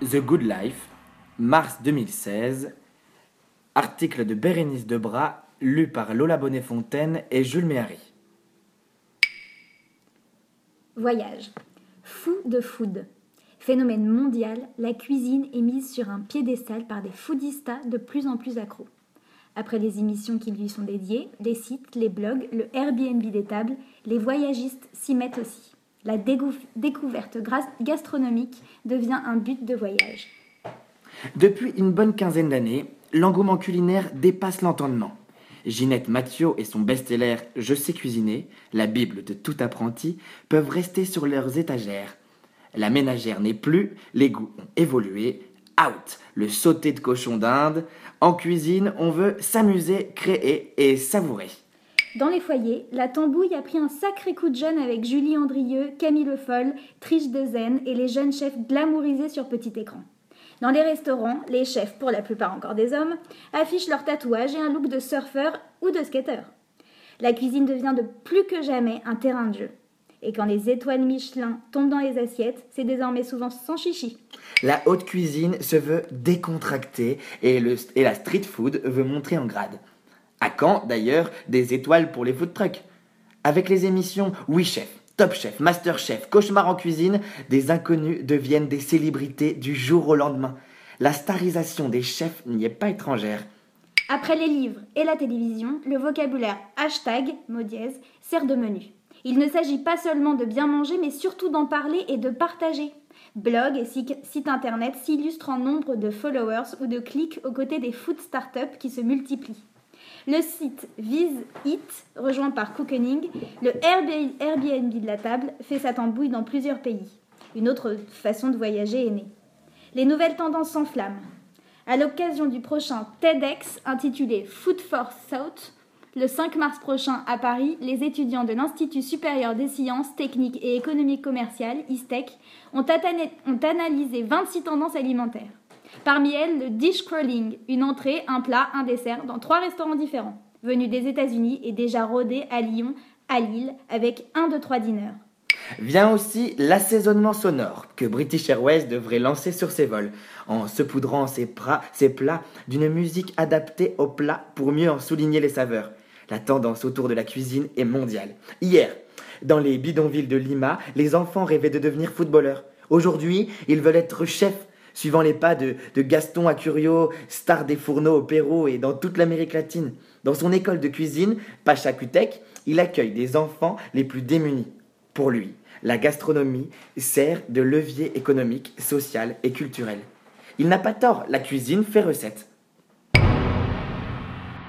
The Good Life, mars 2016, article de Bérénice Debras, lu par Lola Bonnet-Fontaine et Jules Méhari. Voyage. Fou de food. Phénomène mondial, la cuisine est mise sur un piédestal par des foodistas de plus en plus accros. Après les émissions qui lui sont dédiées, les sites, les blogs, le Airbnb des tables, les voyagistes s'y mettent aussi. La découverte gastronomique devient un but de voyage. Depuis une bonne quinzaine d'années, l'engouement culinaire dépasse l'entendement. Ginette Mathieu et son best-seller Je sais cuisiner, la Bible de tout apprenti, peuvent rester sur leurs étagères. La ménagère n'est plus, les goûts ont évolué. Out Le sauté de cochon d'Inde. En cuisine, on veut s'amuser, créer et savourer. Dans les foyers, la tambouille a pris un sacré coup de jeune avec Julie Andrieux, Camille Le Foll, Triche Dezen et les jeunes chefs glamourisés sur petit écran. Dans les restaurants, les chefs, pour la plupart encore des hommes, affichent leurs tatouages et un look de surfeur ou de skater. La cuisine devient de plus que jamais un terrain de jeu. Et quand les étoiles Michelin tombent dans les assiettes, c'est désormais souvent sans chichi. La haute cuisine se veut décontractée et, et la street food veut montrer en grade. À quand d'ailleurs des étoiles pour les food trucks? Avec les émissions Oui Chef, Top Chef, Master Chef, Cauchemar en cuisine, des inconnus deviennent des célébrités du jour au lendemain. La starisation des chefs n'y est pas étrangère. Après les livres et la télévision, le vocabulaire hashtag, mot dièse, sert de menu. Il ne s'agit pas seulement de bien manger, mais surtout d'en parler et de partager. Blog et sites internet s'illustrent en nombre de followers ou de clics aux côtés des food startups qui se multiplient. Le site Vise It, rejoint par Cookening, le Airbnb de la table, fait sa tambouille dans plusieurs pays. Une autre façon de voyager est née. Les nouvelles tendances s'enflamment. À l'occasion du prochain TEDx intitulé Food for Thought, le 5 mars prochain à Paris, les étudiants de l'Institut supérieur des sciences techniques et économiques commerciales, ISTEC, ont analysé 26 tendances alimentaires. Parmi elles, le dish crawling, une entrée, un plat, un dessert dans trois restaurants différents, venus des États-Unis et déjà rodés à Lyon, à Lille, avec un de trois dîners. Vient aussi l'assaisonnement sonore que British Airways devrait lancer sur ses vols, en saupoudrant ses, ses plats d'une musique adaptée au plat pour mieux en souligner les saveurs. La tendance autour de la cuisine est mondiale. Hier, dans les bidonvilles de Lima, les enfants rêvaient de devenir footballeurs. Aujourd'hui, ils veulent être chefs suivant les pas de, Gaston Acurio, star des fourneaux au Pérou et dans toute l'Amérique latine. Dans son école de cuisine, Pachacutek, il accueille des enfants les plus démunis. Pour lui, la gastronomie sert de levier économique, social et culturel. Il n'a pas tort, la cuisine fait recette.